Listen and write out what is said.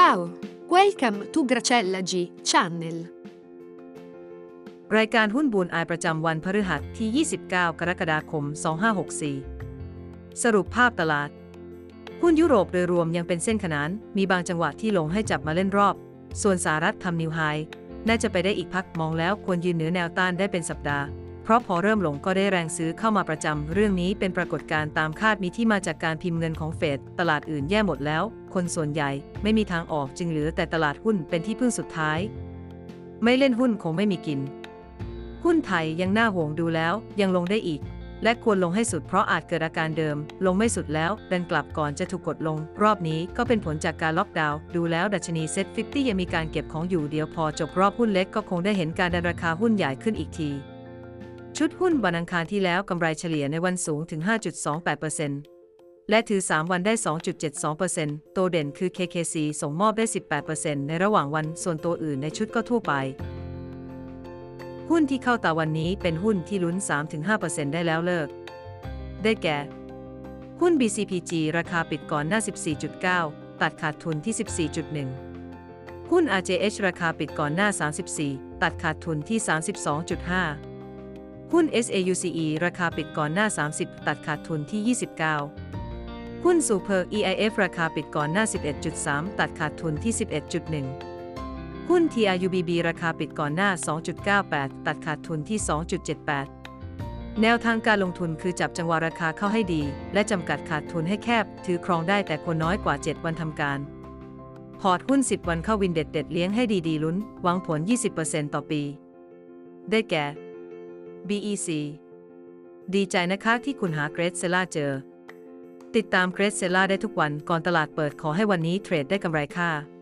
Ciao, welcome to Gracella G Channel. รายการหุ้นบูนอายประจำวันพฤหัสที่ 29 กรกฎาคม 2564 สรุปภาพตลาด หุ้นยุโรปโดยรวมยังเป็นเส้นขนาน มีบางจังหวะที่ลงให้จับมาเล่นรอบ ส่วนสหรัฐทำนิวไฮน่าจะไปได้อีกพักมองแล้วควรยืนเหนือแนวต้านได้เป็นสัปดาห์ เพราะพอเริ่มลงก็ได้แรงซื้อเข้ามาประจำ เรื่องนี้เป็นปรากฏการณ์ตามคาดมีที่มาจากการพิมพ์เงินของเฟดตลาดอื่นแย่หมดแล้ว คนส่วนใหญ่ไม่มีทางออกจึงเหลือแต่ตลาดหุ้นเป็นที่พึ่งสุดท้าย ไม่เล่นหุ้นคงไม่มีกิน หุ้นไทยยังน่าห่วงดูแล้วยังลงได้อีก และควรลงให้สุดเพราะอาจเกิดอาการเดิม ลงไม่สุดแล้วดันกลับก่อนจะถูกกดลง รอบนี้ก็เป็นผลจากการล็อกดาวน์ดูแล้วดัชนีเซ็ต50ยังมีการเก็บของอยู่เดียวพอจบรอบหุ้นเล็กก็คงได้เห็นการดันราคาหุ้นใหญ่ขึ้นอีกทีชุดหุ้นวันอังคารที่แล้วกำไรเฉลี่ยในวันสูงถึง 5.28% และถือ 3 วันได้ 2.72%ตัวเด่นคือ KKC ส่งมอบได้ 18%ในระหว่างวัน ส่วนตัวอื่นในชุดก็ทั่วไป หุ้นที่เข้าตาวันนี้เป็นหุ้นที่ลุ้น 3-5%ได้แล้วเลิก ได้แก่ หุ้น BCPG ราคาปิดก่อนหน้า 14.9 ตัดขาดทุนที่ 14.1 หุ้น RJH ราคาปิดก่อนหน้า 34 ตัดขาดทุนที่ 32.5 หุ้น SAUCE ราคาปิดก่อนหน้า 30 ตัดขาดทุนที่ 29 หุ้น Super EIF ราคาปิดก่อนหน้า 11.3 ตัดขาดทุนที่ 11.1 หุ้น TRUBB ราคาปิดก่อนหน้า 2.98 ตัดขาดทุนที่ 2.78 แนวทางการลงทุนคือจับจังหวะราคาเข้าให้ดี และจำกัดขาดทุนให้แคบ ถือครองได้แต่คนน้อยกว่า 7 วันทำการ พอร์ตหุ้น 10 วันเข้าวินเด็ดเด็ดเลี้ยงให้ดีๆลุ้น หวังผล 20%ต่อปี ได้แก่ BEC ดีใจนะคะที่คุณหาเกรดเซล่าเจอ ติดตามเกรดเซล่าได้ทุกวันก่อนตลาดเปิดขอให้วันนี้เทรดได้กำไรค่ะ